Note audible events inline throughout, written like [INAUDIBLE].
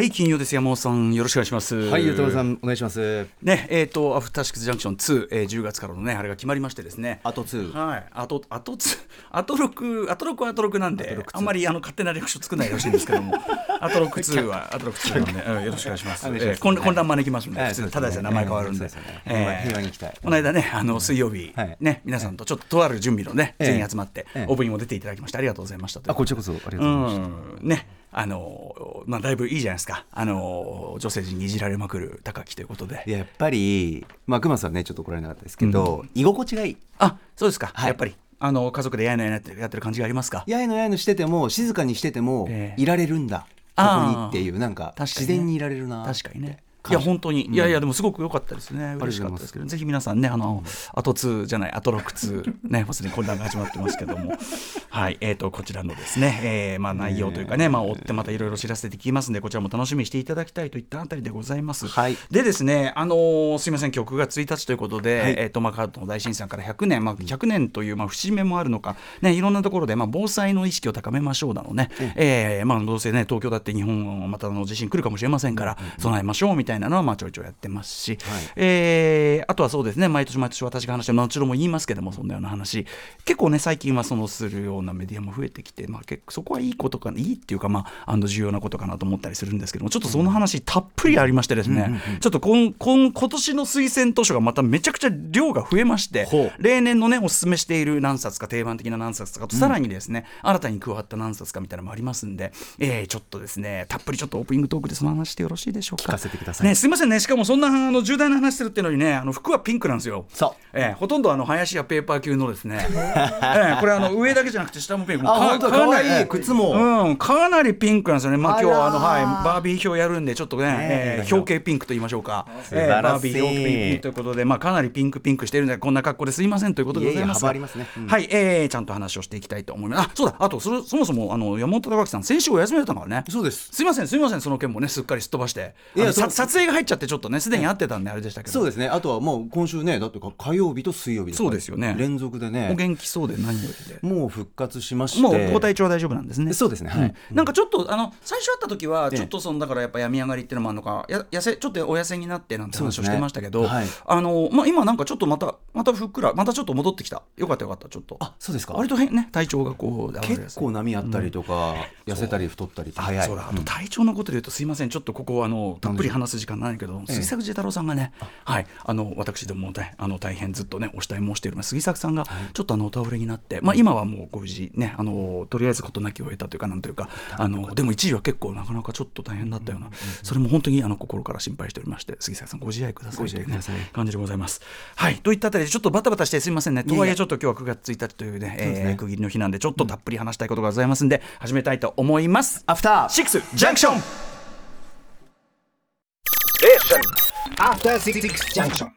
はい金曜です山本さん。よろしくお願いします。はいゆうさんお願いします。ねえっ、とアフターシックスジャンクション2、えー、10月からのねあれが決まりましてですね。あと2はいあとあと2あと6あと6はあと6なんであと6あんまりあの勝手な略称作らないでほしいんですけども。[LAUGHS] あと6 2はあと6 2なんで、うん、よろしくお願いします。[LAUGHS] えー混混乱招きますんで、はいただでさえ名前変わるんで、そうですよね。平和平和に行きたい。この間ねあの水曜日、はい。ね皆さんとちょっととある準備のねええ。全員集まって、ええ。オープニングも出ていただきましてありがとうございましたあこちらこそありがとうございました。うん。ねあのまあだいぶいいじゃないですか。あの女性陣にいじられまくる高木ということで。いややっぱりまあ熊さんねちょっと来られなかったですけど、居心地がいい。あそうですか、はい。やっぱりあの家族でやいのやいのやってる感じがありますか？やいのやいのしてても静かにしててもええ。いられるんだ、ここにっていうなんか自然にいられるな確かにねいや本当に、いやいやでもすごく良かったですね。嬉しかったですけど。ぜひ皆さんねあの、あと2じゃないあと6通ねもうすでに混乱が始まってますけども。はいえー、とこちらのですね、えーまあ、内容というかね、まあ、追ってまたいろいろ知らせていきますんでこちらも楽しみにしていただきたいといったあたりでございます、はい。でですねあのーすいません今日9月1日ということで、はい。えーとまあ、関東大震災から100年、まあ、100年という、まあ、節目もあるのか、ね、いろんなところで、まあ、防災の意識を高めましょうだのね、えーまあ、どうせね東京だって日本またの地震来るかもしれませんから、備えましょうみたいなのは、まあ、ちょいちょいやってますし、えーあとはそうですね毎年毎年私が話して後ほども言いますけどもそんなような話結構ね最近はそのするようなメディアも増えてきて、まあ、結構そこはいいことかいいっていうか、まあ、重要なことかなと思ったりするんですけどもちょっとその話たっぷりありましてですね、ちょっと今今今年の推薦図書がまためちゃくちゃ量が増えまして例年のねおすすめしている何冊か定番的な何冊かと、さらにですね新たに加わった何冊かみたいなのもありますんで、えーちょっとですねたっぷりちょっとオープニングトークでその話してよろしいでしょうか。聞かせてください。ね、すいませんね。しかもそんなあの重大な話してるっていうのにねあの服はピンクなんですよ。そう。えーほとんどあの林やペーパー級のですね、[LAUGHS] えーこれあの上だけじゃなくて下もピンク。あ本当だ。かなり靴も。うん、かなりピンクなんですよね、まあ、今日はあの、はい、バービー表やるんで、ちょっとね、ねえ。ー表敬ピンクと言いましょうか、素晴らしい。バービー表敬ピンクということで、まあ、かなりピンクピンクしているので、こんな格好ですいませんということでございます。はい、えーちゃんと話をしていきたいと思います。あそうだ、あとそれそもそもあの山本隆明さん、先週お休みだったからね。そうです。すいません、すいません、その件もね、すっかりすっ飛ばして、いやそあのさ撮影が入っちゃって、ちょっとね、すでに会ってたんで、あれでしたけど。そうですね。あとはもう今週ねだってか火曜日と水曜日そうですよね。連続でおね元気そうで何よりで。もう復活しまして。もうご体調は大丈夫なんですね。そうですね。はい。うん。なんかちょっとあの最初会った時はええ。ちょっとそのだからやっぱ病み上がりっていうのもあるのかや痩せちょっとお痩せになってなんて話をしてましたけど、はい。あのまあ今なんかちょっとまたまたふっくらまたちょっと戻ってきた。よかったよかったちょっと。あそうですか。割とね体調がこう結構波あったりとか、痩せたり太ったり早い。そうだ。あと体調のことで言うとすいません。ちょっとここあのたっぷり話す時間ないけどええ。杉作慈太郎さんがねはいあの私どもねあの大変ずっとねお慕い申している杉作さんがちょっとあのお倒れになってまあ今はもうご無事ねあのとりあえず事なきを得たというかなんというかあのでも一時は結構なかなかちょっと大変だったようなそれも本当にあの心から心配しておりまして杉作さんご自愛くださいというねご自愛ください。感じでございます。はいといったあたりでちょっとバタバタしてすみませんね。とはいえちょっと今日は9月1日というねえー区切りの日なんでちょっとたっぷり話したいことがございますんで始めたいと思います。アフターシックスジャンクション After Six Junction.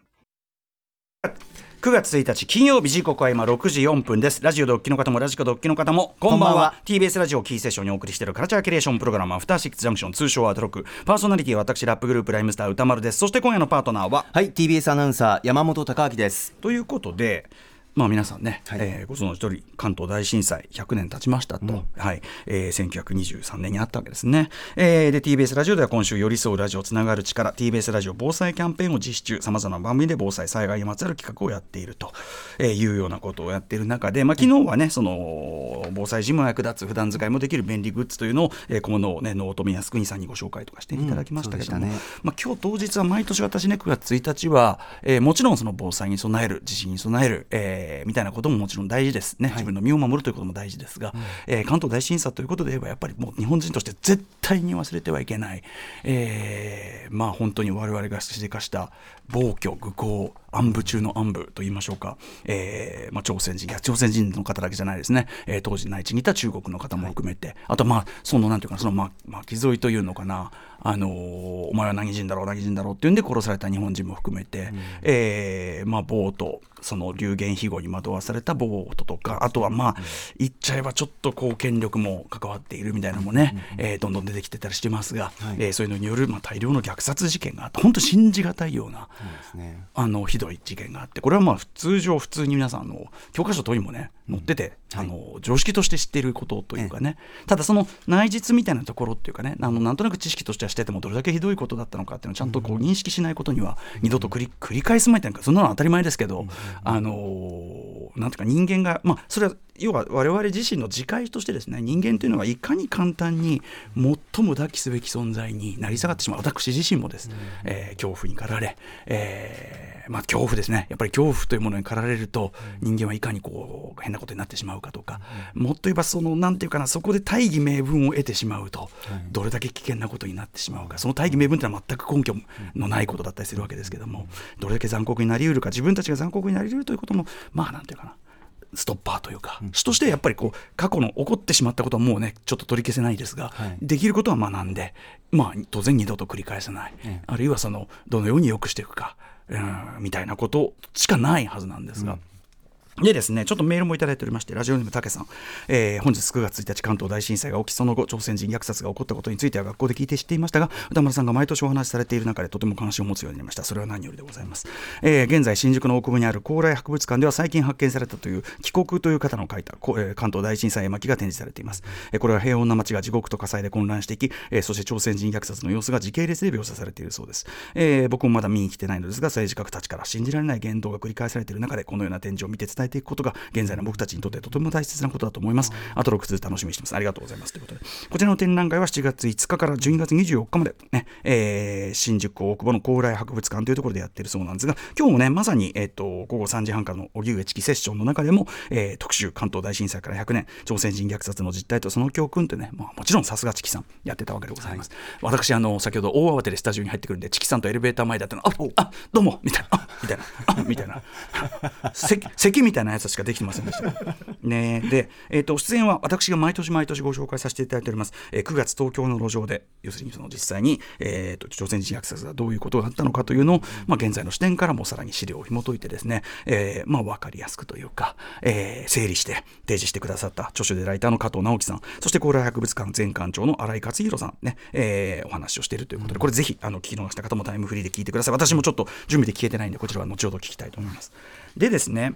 9月1日金曜日時刻は今6時4分です。ラジオドッキの方もラジコドッキの方もこんばんは。TBS ラジオキーセッションにお送りしているカルチャーキュレーションプログラムアフターシックスジャンクション通称アートロック。パーソナリティは私ラップグループライムスター歌丸です。そして今夜のパートナーは？はい TBS アナウンサー山本貴明です。ということでまあ皆さんね、はい。えーご存知の通り関東大震災100年経ちましたと、はい。えー1923年にあったわけですね、えーで TBS ラジオでは今週寄り添うラジオつながる力 TBS ラジオ防災キャンペーンを実施中。さまざまな番組で防災災害にまつわる企画をやっていると、えーいうようなことをやっている中で、まあ、昨日はねその防災時も役立つ普段使いもできる便利グッズというのを、えー、このね納富靖国さんにご紹介とかしていただきましたけども、うんね。まあ、今日当日は毎年私ね9月1日は、えーもちろんその防災に備える地震に備える、えーみたいなことももちろん大事ですね、自分の身を守るということも大事ですが、えー関東大震災ということで言えばやっぱりもう日本人として絶対に忘れてはいけない、えーまあ本当に我々が指化した暴挙愚行暗部中の暗部と言いましょうか、えーまあ、朝鮮人いや朝鮮人の方だけじゃないですね、えー当時内地にいた中国の方も含めて、あとまあそのなんていうかなそのま巻き添いというのかなあのーお前は何人だろう何人だろうっていうんで殺された日本人も含めて、えーまあ暴徒その流言飛語に惑わされた暴徒とかあとはまあ言っちゃえばちょっとこう権力も関わっているみたいなのもね、えーどんどん出てきてたりしてますが、えーそういうのによる、まあ、大量の虐殺事件があって本当信じがたいような。ね。あのひどい事件があってこれはまあ通常普通に皆さんあの教科書等にもね載ってて、あの常識として知っていることというかね、ただその内実みたいなところっていうかねあのなんとなく知識としてはしててもどれだけひどいことだったのかっていうのをちゃんとこう認識しないことには二度と繰り繰り返す前っていうかそんなの当たり前ですけど、あのーなんていうか人間がまあそれは要は我々自身の自戒としてですね人間というのはいかに簡単に最も抱きすべき存在になり下がってしまう。私自身もです、えー恐怖に駆られ、えーまあ、恐怖ですね。やっぱり恐怖というものに駆られると人間はいかにこう変なことになってしまうかとか、もっと言えばそのなんていうかなそこで大義名分を得てしまうと、どれだけ危険なことになってしまうかその大義名分というのは全く根拠のないことだったりするわけですけどもどれだけ残酷になりうるか自分たちが残酷になりうるということもまあなんていうかなストッパーというか、主としてやっぱりこう過去の起こってしまったことはもうねちょっと取り消せないですが、はい。できることは学んで、まあ、当然二度と繰り返さない、ええ。あるいはそのどのように良くしていくか、うん、みたいなことしかないはずなんですが。でですね、ちょっとメールもいただいておりまして、ラジオネームたけさん、えー本日9月1日、関東大震災が起き、その後、朝鮮人虐殺が起こったことについては学校で聞いて知っていましたが、歌丸さんが毎年お話しされている中で、とても関心を持つようになりました。それは何よりでございます。えー現在、新宿の大久保にある高麗博物館では、最近発見されたという、帰国という方の書いた、えー関東大震災絵巻が展示されています。えーこれは平穏な街が地獄と火災で混乱していき、えーそして朝鮮人虐殺の様子が時系列で描写されているそうです。えー僕もまだ見に来てないのですが、政治家たちから信じられない言動が繰り返されている中で、このような展示を見て伝えていくことが、現在の僕たちにとってとても大切なことだと思います。あと6通楽しみにしてます。ありがとうございます。ということで、こちらの展覧会は7月5日から12月24日まで、ねえー新宿大久保の高麗博物館というところでやってるそうなんですが、今日もね、まさに、えっと午後3時半からの荻上チキセッションの中でも、えー特集、関東大震災から100年、朝鮮人虐殺の実態とその教訓ってね、まあ、もちろんさすがチキさんやってたわけでございます。私、あの、先ほど大慌てでスタジオに入ってくるんで、チキさんとエレベーター前だったの、ああどうもみたいな、あみたいな、あみたいな、咳咳み [LAUGHS] たいなやつしかできてませんでした。[LAUGHS] ねで、えー、と出演は私が毎年毎年ご紹介させていただいております、えー9月東京の路上で要するにその実際に、えー、と朝鮮人虐殺がどういうことがあったのかというのを、まあ、現在の視点からもさらに資料を紐解いてですね、えーまあ、分かりやすくというか、えー整理して提示してくださった著書でライターの加藤直樹さんそして高麗博物館前館長の新井勝弘さんね、えーお話をしているということでこれぜひあの聞き逃した方もタイムフリーで聞いてください私もちょっと準備で聞けてないんでこちらは後ほど聞きたいと思います。でですね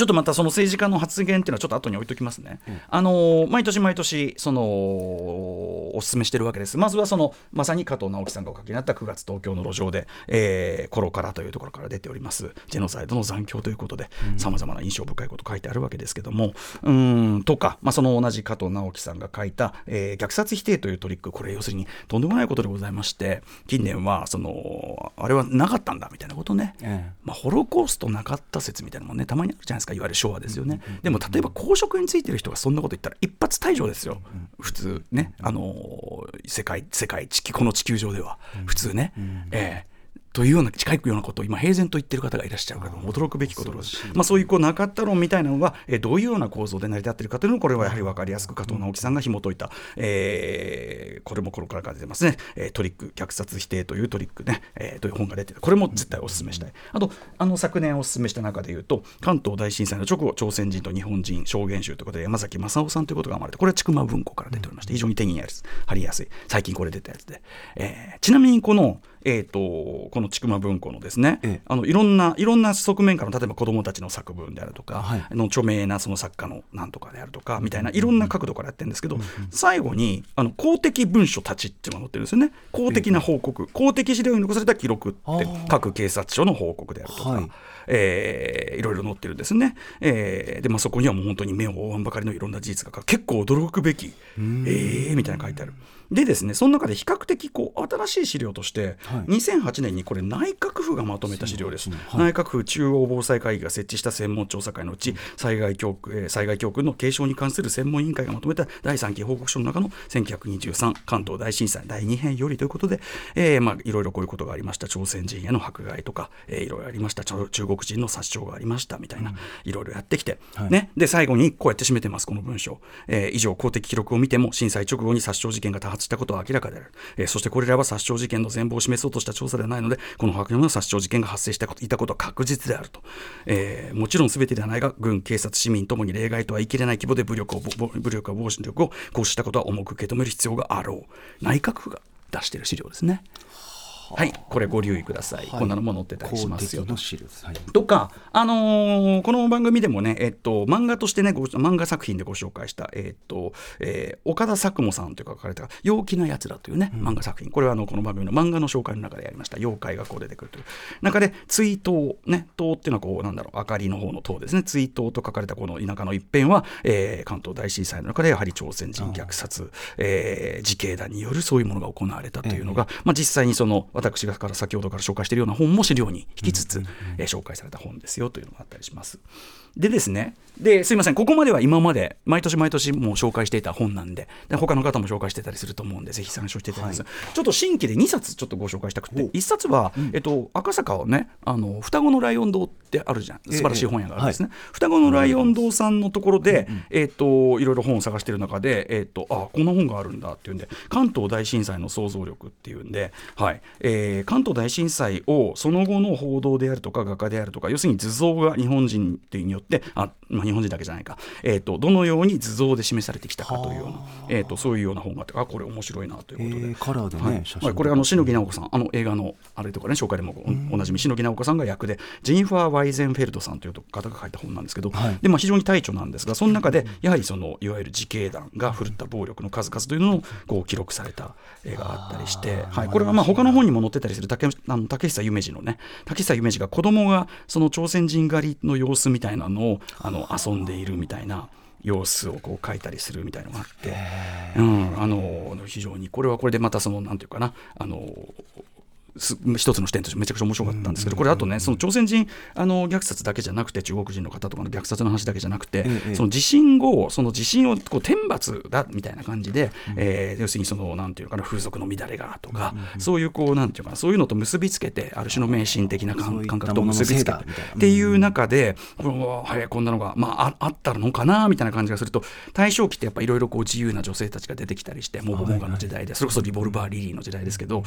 ちょっとまたその政治家の発言っていうのはちょっと後に置いときますね。あのー毎年毎年そのお勧めしてるわけです。まずはそのまさに加藤直樹さんがお書きになった9月東京の路上で、えー、頃からというところから出ております。ジェノサイドの残響ということでさまざまな印象深いこと書いてあるわけですけども。うーんとか、まあ、その同じ加藤直樹さんが書いた、えー虐殺否定というトリックこれ要するにとんでもないことでございまして近年はそのあれはなかったんだみたいなことをね、ええ。まあ、ホロコーストなかった説みたいなのもね。たまにあるじゃないですかいわゆる昭和ですよね、でも例えば公職についてる人がそんなこと言ったら一発退場ですよ、普通ねあのー世界世界地球この地球上では。普通ね、ええというような近いようなことを今平然と言ってる方がいらっしゃる。から驚くべきことです、まあ、そういうこうなかった論みたいなのは、えーどういうような構造で成り立っているかというのをこれはやはり分かりやすく加藤直樹さんが紐解いた、えーこれもこれから出てますね、えートリック虐殺否定というトリックね、えーという本が出てるこれも絶対お勧めしたい。あとあの昨年お勧めした中で言うと関東大震災の直後朝鮮人と日本人証言集ということで山崎正夫さんということが生まれてこれは筑馬文庫から出ておりまして非常に手に貼りやすい。最近これ出たやつで、えーちなみにこのえー、とこの筑馬文庫のですね、ええ。あのいろんないろんな側面から例えば子どもたちの作文であるとか、はい。あの著名なその作家のなんとかであるとかみたいないろんな角度からやってるんですけど、最後にあの公的文書たちっていうのが載ってるんですよね。公的な報告、公的資料に残された記録って各警察署の報告であるとか、はい。えーいろいろ載ってるんですね、えーでまあ、そこにはもう本当に目を覆わんばかりのいろんな事実が結構驚くべきえーみたいなの書いてある。でですねその中で比較的こう新しい資料として、はい。2008年にこれ内閣府がまとめた資料です。ね。はい。内閣府中央防災会議が設置した専門調査会のうち災害教訓、えー災害教訓の継承に関する専門委員会がまとめた第3期報告書の中の1923関東大震災第2編よりということで、えーまあ、いろいろこういうことがありました。朝鮮人への迫害とか、えーいろいろありました。中中国人の殺傷がありましたみたいな、いろいろやってきて、はい。ね、で最後にこうやって締めてますこの文章、えー以上公的記録を見ても震災直後に殺傷事件が多発したことは明らかである、えーそしてこれらは殺傷事件の全貌を示そうとした調査ではないのでこの白の殺傷事件が発生したこといたことは確実であると、えーもちろん全てではないが軍警察市民ともに例外とは言い切れない規模で武力を武力や防止力を行使したことは重く受け止める必要があろう。内閣府が出している資料ですね。はい、これご留意ください、こんなのも載ってたりしますよ。公的の資料ですはい。とか、あのーこの番組でもね、えっと、漫画としてね、ご漫画作品でご紹介した、えっと、えー岡田作務さんというか書かれた、陽気なやつらというね、漫画作品。これはあの、この番組の漫画の紹介の中でやりました。妖怪がこう出てくるという。中で、追悼、ね、塔っていうのはこう、なんだろう、明かりの方の塔ですね。追悼と書かれたこの田舎の一辺は、えー関東大震災の中で、やはり朝鮮人虐殺、えー自警団によるそういうものが行われたというのが、まあ、実際にその、私がから先ほどから紹介しているような本も資料に引きつつ、えー紹介された本ですよというのがあったりします。でですね、ですいません、ここまでは今まで毎年毎年もう紹介していた本なんで、で他の方も紹介してたりすると思うんで、ぜひ参照していただきます。ちょっと新規で2冊ちょっとご紹介したくて、1冊は、えっと、赤坂はね、あの双子のライオン堂ってあるじゃん、素晴らしい本屋があるんですね。双子のライオン堂さんのところで、えっと、いろいろ本を探してる中で、えっと、あこんな本があるんだっていうんで、関東大震災の想像力っていうんで、はい。えー関東大震災をその後の報道であるとか画家であるとか要するに図像が日本人によってあ、まあ、日本人だけじゃないか、えー、とどのように図像で示されてきたかというような、えー、とそういうような本があってあこれ面白いなということで。えーカラーでね、はい。写真はいこれあの篠木直子さんあの映画のあれとかね紹介でもおおなじみ篠木直子さんが役でジェニファー・ワイゼンフェルトさんという方が書いた本なんですけど、はい。でまあ、非常に大著なんですがその中でやはりそのいわゆる自警団が振るった暴力の数々というのをこう記録された映画があったりして、はい、これはまあ他の本にも載ってたりする竹あの竹久夢二のね竹久夢二が子供がその朝鮮人狩りの様子みたいなのをあの遊んでいるみたいな。様子をこう書いたりするみたいのがあって、うん、あの非常にこれはこれでまたそのなんていうかなあのす一つの視点としてめちゃくちゃ面白かったんですけど、これあとね、その朝鮮人あの虐殺だけじゃなくて、中国人の方とかの虐殺の話だけじゃなくて、ええその地震後、その地震をこう天罰だみたいな感じで、えー要するにそのなんていうのかな、風俗の乱れがとか、そういうこうなんていうかな、そういうのと結びつけて、ある種の迷信的な感覚と結びつけてっていう中で、このはい、こんなのが、まあ、ああったのかなみたいな感じがすると、大正期ってやっぱいろいろ自由な女性たちが出てきたりして、モゴモガの時代で、それこそリボルバー・リリーの時代ですけど、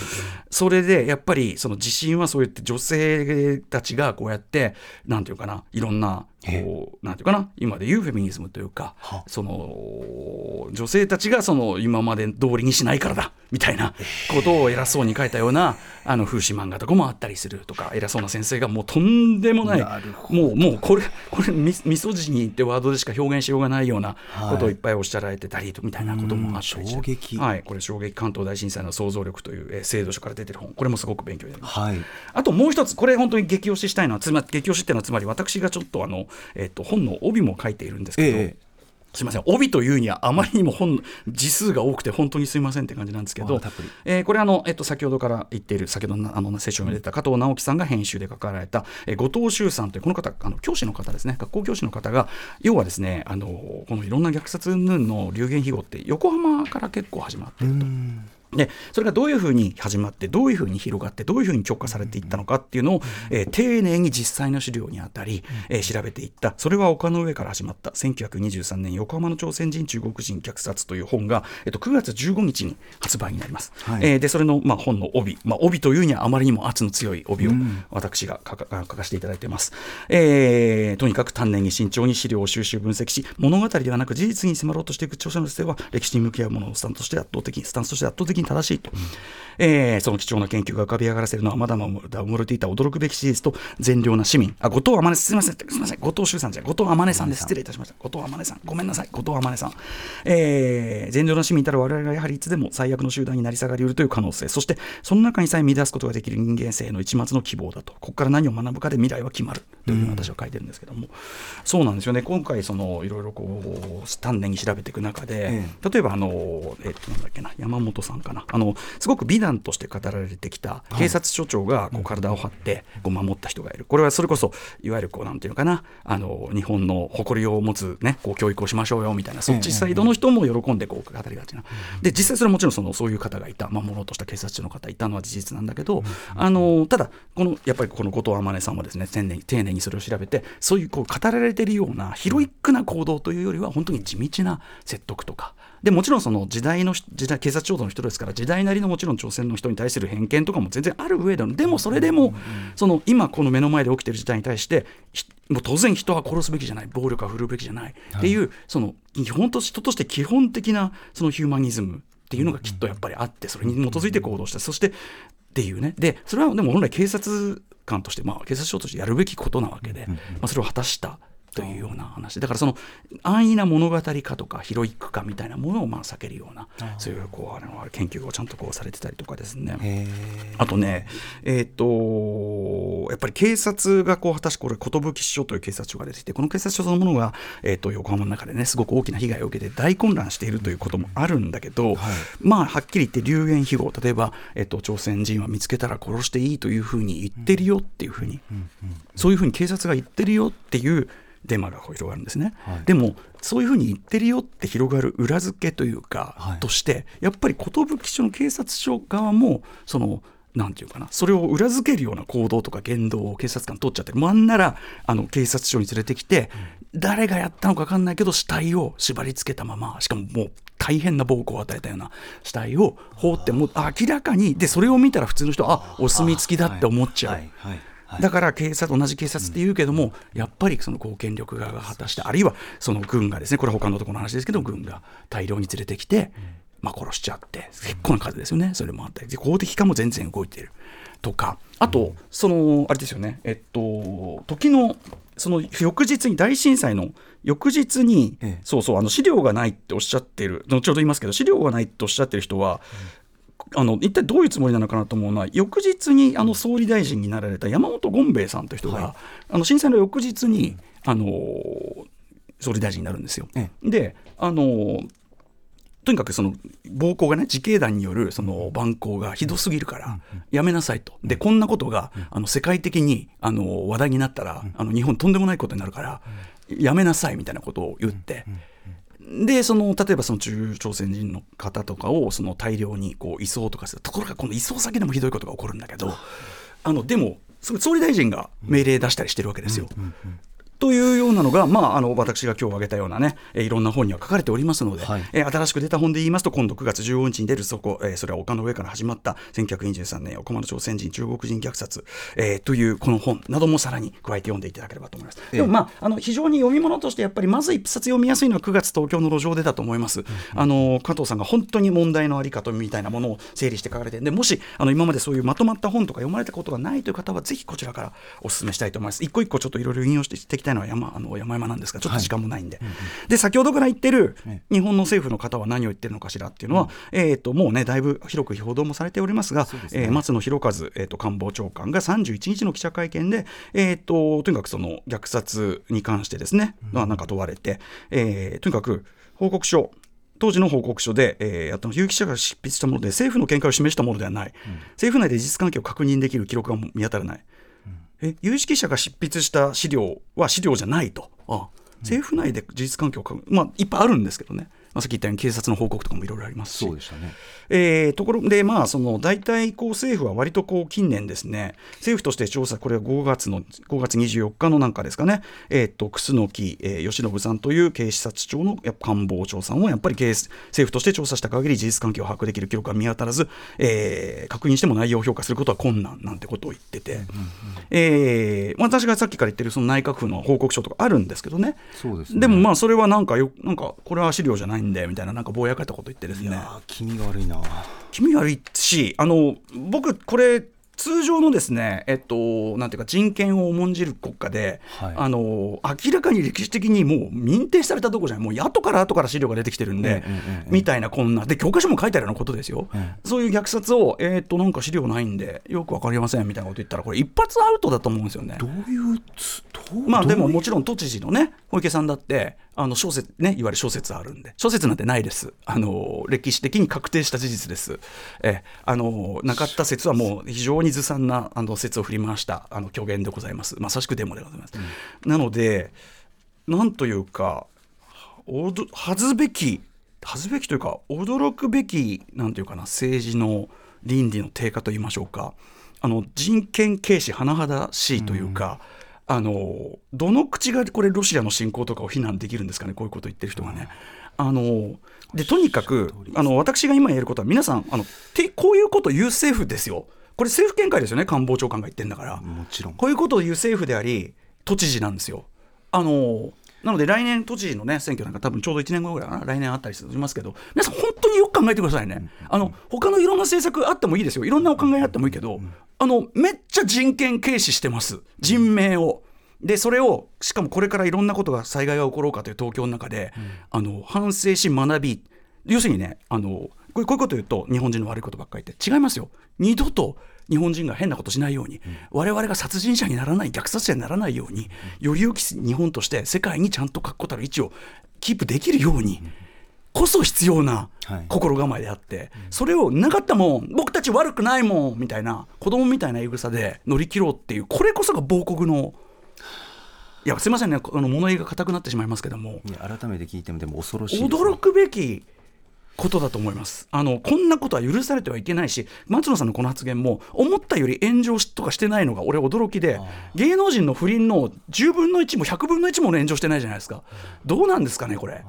それでやっぱりその地震はそうやって女性たちがこうやって、なんていうかな、いろんな、こうなんていうかな、今で言うフェミニズムというか、その女性たちがその今まで通りにしないからだみたいなことを偉そうに書いたようなあの風刺漫画とかもあったりするとか、偉そうな先生がもうとんでもない、もうもうこれ、これミ、ミソジニーってワードでしか表現しようがないようなことをいっぱいおっしゃられてたりとみたいなこともあったりして。はい、これ、衝撃関東大震災の想像力という、えー制度書から出てる本、これもすごく勉強になりました。はい。あともう一つ、これ本当に激推ししたいのは、つまり激推しっていうのは、つまり私がちょっとあの、えっと本の帯も書いているんですけど、ええ。すみません、帯というにはあまりにも本字数が多くて本当にすみませんって感じなんですけどえーこれあの、えっと、先ほどから言っている先ほどのあのセッションに出た加藤直樹さんが編集で書かれた、えー後藤修さんというこの方あの教師の方ですね。学校教師の方が要はですねあのこのいろんな虐殺云々の流言飛語って横浜から結構始まっていると。でそれがどういうふうに始まってどういうふうに広がってどういうふうに強化されていったのかっていうのを、えー丁寧に実際の資料にあたり、えー調べていった。それは丘の上から始まった。1923年横浜の朝鮮人中国人虐殺という本が、えっと、9月15日に発売になります、はい。えーでそれの、まあ、本の帯、まあ、帯というにはあまりにも圧の強い帯を私が書か書かせていただいています、えーとにかく丹念に慎重に資料を収集分析し物語ではなく事実に迫ろうとしていく著者の姿勢は歴史に向き合うもののスタンスとして圧倒的にスタンスとして圧倒的に正しいと、えーその貴重な研究が浮かび上がらせるのはまだまだ埋もれていた驚くべき事実と善良な市民。あ後藤天音すみませんすみません後藤修さんじゃ後藤天音さん。です失礼いたしました。後藤天音さん。ごめんなさい。後藤天音さん、えー善良な市民たる我々がやはりいつでも最悪の集団になり下がりうるという可能性。そしてその中にさえ見出すことができる人間性の一末の希望だとここから何を学ぶかで未来は決まるというふうに私は書いてるんですけども、そうなんですよね。今回そのいろいろこう丹念に調べていく中で、え例えばあの、えっと、なんだっけな。山本さんかな。あのすごく美談として語られてきた警察署長がこう体を張ってこう守った人がいる。これはそれこそいわゆるこうなんていうのかな。あの日本の誇りを持つ、ね、こう教育をしましょうよみたいな。そっちサイドの人も喜んでこう語りがちな。で実際それはもちろんそのそういう方がいた。守ろうとした警察署の方いたのは事実なんだけどあのただこのやっぱりこの後藤天音さんはですね丁寧に丁寧にそれを調べてそういうこう語られているようなヒロイックな行動というよりは本当に地道な説得とかでもちろんその時代の時代警察庁の人ですから時代なりのもちろん朝鮮の人に対する偏見とかも全然ある上でのでもそれでもその今この目の前で起きている事態に対してひもう当然人は殺すべきじゃない。暴力は振るうべきじゃない。っていうその基本と人として基本的なそのヒューマニズムっていうのがきっとやっぱりあってそれに基づいて行動したそしてっていうね。でそれはでも本来警察官として、まあ、警察署としてやるべきことなわけで、まあ、それを果たしたというような話。だからその安易な物語化とかヒロイック化みたいなものをまあ避けるようなそういうこうあの研究をちゃんとこうされてたりとかですね。へあとね、えっ、と、やっぱり警察がこう果たし、これ、寿署という警察署が出てきて、この警察署そのものが、えっ、と、横浜の中でね、すごく大きな被害を受けて大混乱しているということもあるんだけど、まあ、はっきり言って流言飛語、例えば、えっ、と、朝鮮人は見つけたら殺していいというふうに言ってるよっていうふうに、そういうふうに警察が言ってるよっていう、デマが広がるんですね、はい。でもそういうふうに言ってるよって広がる裏付けというか、はい。としてやっぱり寿署の警察署側もそのなんていうかなそれを裏付けるような行動とか言動を警察官取っちゃってる。なんならあの警察署に連れてきて、誰がやったのか分かんないけど死体を縛り付けたまましかももう大変な暴行を与えたような死体を放ってもう明らかにでそれを見たら普通の人はあお墨付きだって思っちゃう。だから警察同じ警察って言うけども、やっぱりその公権力側が果たしてあるいはその軍がですねこれは他のところの話ですけど軍が大量に連れてきて、まあ、殺しちゃって結構な数ですよね。それもあって。で公的機関も全然動いてるとか。あとそのあれですよね。えっと時のその翌日に大震災の翌日に、ええ。そうそうあの資料がないっておっしゃってる後ほど言いますけど資料がないっておっしゃってる人は、あの一体どういうつもりなのかなと思うのは翌日にあの総理大臣になられた山本権兵衛さんという人が、はい。あの震災の翌日にあの総理大臣になるんですよ。えであのとにかくその暴行がね自警団によるその蛮行がひどすぎるからやめなさいと。でこんなことがあの世界的にあの話題になったらあの日本とんでもないことになるからやめなさいみたいなことを言って。でその例えばその中朝鮮人の方とかをその大量にこう移送とかするところがこの移送先でもひどいことが起こるんだけどあのでも総理大臣が命令出したりしてるわけですよ。というようなのが、まあ、あの私が今日挙げたようなね、えーいろんな本には書かれておりますので、はいえー新しく出た本で言いますと、今度9月15日に出るそこ、えーそれは丘の上から始まった1923年、岡間の朝鮮人、中国人虐殺、えーというこの本などもさらに加えて読んでいただければと思います。ええでも、まあ、あの非常に読み物として、やっぱりまず一冊読みやすいのは9月東京の路上でだと思います。あの加藤さんが本当に問題のあり方みたいなものを整理して書かれてでもしあの今までそういうまとまった本とか読まれたことがないという方はぜひこちらからお勧めしたいと思います。一個一個ちょっといろいろ引用していきたいのは山あの山々なんですがちょっと時間もないんで、で先ほどから言ってる日本の政府の方は何を言ってるのかしらっていうのは、えー、ともうねだいぶ広く報道もされておりますがえー松野博一、えー、と官房長官が31日の記者会見で、えー、ととにかくその虐殺に関してですね、まあなんか問われて、えーとにかく報告書当時の報告書で、えー、やったの有記者が執筆したもので政府の見解を示したものではない、政府内で事実関係を確認できる記録が見当たらない、え有識者が執筆した資料は資料じゃないと。あ政府内で事実関係をまあいっぱいあるんですけどね、まあ、さっき言ったように警察の報告とかもいろいろありますし。そうでしたね。えーところで、まあ、その大体こう政府は割とこう近年ですね、政府として調査、これは5月の5月24日のなんかですかね、えー、と楠木、えー、吉信さんという警視察庁の官房長さんは、やっぱり警政府として調査した限り、事実関係を把握できる記録が見当たらず、えー確認しても内容を評価することは困難なんてことを言ってて、えーまあ私がさっきから言ってるその内閣府の報告書とかあるんですけどね、そうですね。でもまあ、それはなんかよ、なんかこれは資料じゃないんでみたいな、なんかぼやかったこと言ってですね。いやー気味が悪いな。気味悪いし、あの僕、これ、通常のですね、えっと、なんていうか、人権を重んじる国家で、はいあの明らかに歴史的にもう認定されたとこじゃない、もう後から後から資料が出てきてるんで、みたいなこんな、で、教科書も書いてあるようなことですよ、えそういう虐殺を、えっと、なんか資料ないんで、よくわかりませんみたいなこと言ったら、これ、一発アウトだと思うんですよね。どういうまあでももちろん都知事のね小池さんだってあの小説ねいわゆる小説あるんで。小説なんてないです。あの歴史的に確定した事実です。えあのなかった説はもう非常にずさんなあの説を振り回したあの虚言でございます。まさしくデモでございます、なのでなんというか恥ずべき恥ずべきというか驚くべきなんていうかな政治の倫理の低下といいましょうか。あの人権軽視甚だしいというか、あのどの口がこれロシアの侵攻とかを非難できるんですかね？こういうことを言ってる人がね。あのでとにかくあの私が今言えることは皆さんあのてこういうことを言う政府ですよこれ政府見解ですよね？官房長官が言ってんだから。もちろん。こういうことを言う政府であり、都知事なんですよ。あのなので来年都知事のね選挙なんか多分ちょうど1年後ぐらいかな来年あったりしますけど皆さん本当によく考えてくださいね、あの他のいろんな政策あってもいいですよ。いろんなお考えあってもいいけど、あのめっちゃ人権軽視してます。人命を。でそれをしかもこれからいろんなことが災害が起ころうかという東京の中で、あの反省し学び。要するにねあのこういうこういうこと言うと日本人の悪いことばっかり言って違いますよ。二度と日本人が変なことしないように、我々が殺人者にならない虐殺者にならないようにより良き日本として世界にちゃんと確固たる位置をキープできるように。こそ必要なはい。心構えであって、それをなかったもん僕たち悪くないもんみたいな子供みたいな言い草で乗り切ろうっていうこれこそが亡国のいやすいませんねあの物言いが硬くなってしまいますけども。改めて聞いてもでも恐ろしい驚くべきことだと思います。あのこんなことは許されてはいけないし松野さんのこの発言も思ったより炎上しとかしてないのが俺驚きで芸能人の不倫の10分の1も100分の1も炎上してないじゃないですか。どうなんですかねこれ。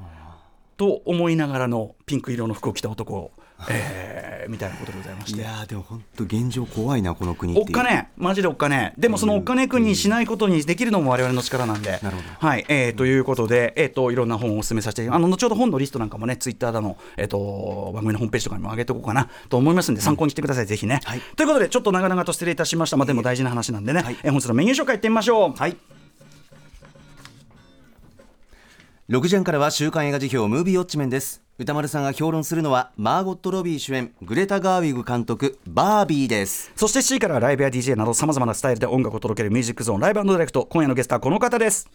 と思いながらのピンク色の服を着た男、えーみたいなことでございまして。いやーでも本当現状怖いなこの国おっかね。マジでおっかね。でもそのおっかね国にしないことにできるのも我々の力なんで。なるほはい、えーということで、えー、といろんな本をお勧めさせて。あの後ほど本のリストなんかもねツイッターだの、えー、と番組のホームページとかにも上げておこうかなと思いますんで参考にしてください、ぜひね、はい。ということでちょっと長々と失礼いたしました、まあ、でも大事な話なんでね、はいえー本日のメニュー紹介いってみましょう。はい。6時半からは週刊映画辞表ムービーウォッチメンです歌丸さんが評論するのはマーゴット・ロビー主演グレタ・ガーウィグ監督バービーです。そして C からはライブや DJ などさまざまなスタイルで音楽を届けるミュージックゾーンライブディレクト。今夜のゲストはこの方です。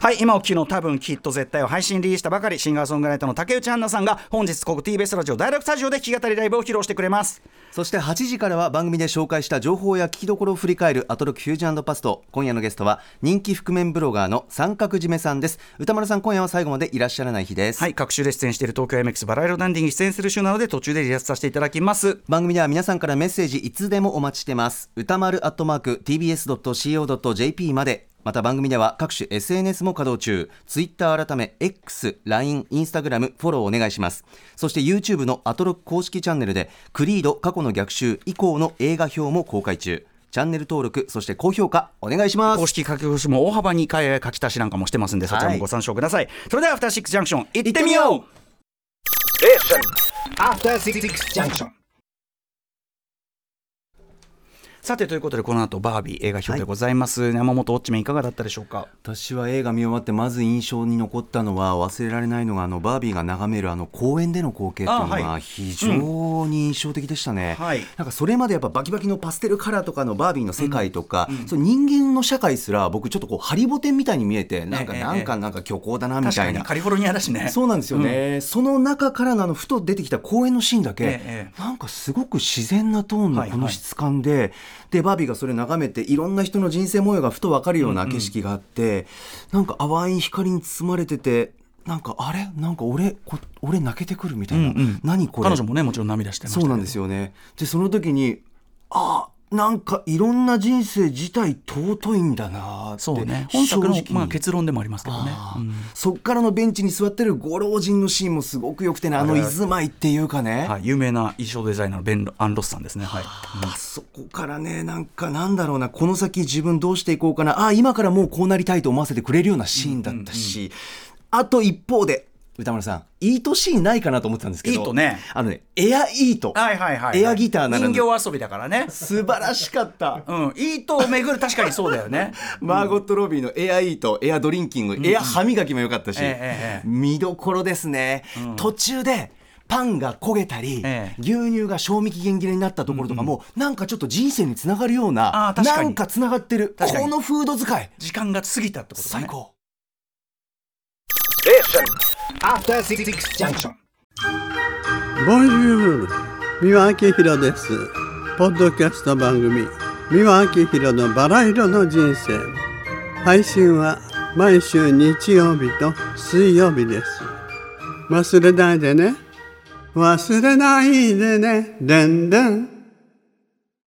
はい今お聞きの多分きっと絶対を配信リリースしたばかりシンガーソングライターの竹内杏奈さんが本日ここ TBS ラジオ第6スタジオで弾き語りライブを披露してくれます。そして8時からは番組で紹介した情報や聞きどころを振り返るアトロックフュージョンパスト今夜のゲストは人気覆面ブロガーの三角締めさんです。歌丸さん今夜は最後までいらっしゃらない日です、はい各週で出演している東京 MX バラ色ダンディに出演する週なので途中で離脱させていただきます。番組では皆さんからメッセージいつでもお待ちしてます。歌丸アットマーク TBS.CO.JP までまた番組では各種 SNS も稼働中 Twitter 改め X、LINE、Instagram フォローお願いします。そして YouTube のアトロック公式チャンネルでクリード過去の逆襲以降の映画表も公開中。チャンネル登録そして高評価お願いします。公式書き下ろしも大幅に書き足しなんかもしてますんでそちらもご参照ください、それではアフターシックスジャンクション行ってみよう。After Six Junction. さてということでこの後バービー映画表でございます、山本ウォッチメンいかがだったでしょうか？私は映画見終わってまず印象に残ったのは忘れられないのがあのバービーが眺めるあの公園での光景っていうのが非常に印象的でしたね、はい。なんかそれまでやっぱバキバキのパステルカラーとかのバービーの世界とか、その人間の社会すら僕ちょっとこうハリボテンみたいに見えてなんかええなんかなんか虚構だなみ確たいな。カリフォルニアだしね。そうなんですよね、その中からのあのふと出てきた公園のシーンだけ、ええなんかすごく自然なトーンのはい。この質感で、でバービーがそれ眺めていろんな人の人生模様がふと分かるような景色があって、なんか淡い光に包まれててなんかあれ？なんか俺こ俺泣けてくるみたいな、うんうん。何これ？彼女もねもちろん涙してましたそうなんですよね。でその時にあなんかいろんな人生自体尊いんだなってそうね。本作のまあ、結論でもありますけどね。うん。そっからのベンチに座ってるご老人のシーンもすごく良くてねあの居住まいっていうかね、はい、有名な衣装デザイナーのベン・アン・ロスさんですね。はい、あそこからねなんかなんだろうなこの先自分どうしていこうかな。あ今からもうこうなりたいと思わせてくれるようなシーンだったし、あと一方で歌丸さんイートシーンないかなと思ってたんですけどイートね。あのねエアイート。はいはいはいはい。エアギターならぬ人形遊びだからね。素晴らしかった。うん。いいと巡る確かにそうだよね。[LAUGHS] マーゴット・ロビーのエアイート、エアドリンキング、エア歯磨きも良かったし、ええええ見どころですね、途中でパンが焦げたり、ええ。牛乳が賞味期限切れになったところとかも、なんかちょっと人生につながるようあなあ確かに。なんかつながってる確かに。このフード使い。時間が過ぎたってことだね。最高 After Six Junction. ボンジュール三輪明宏です。ポッドキャスト番組。三輪明宏のバラ色の人生。配信は毎週日曜日と水曜日です。忘れないでね。忘れないでね。でんでん。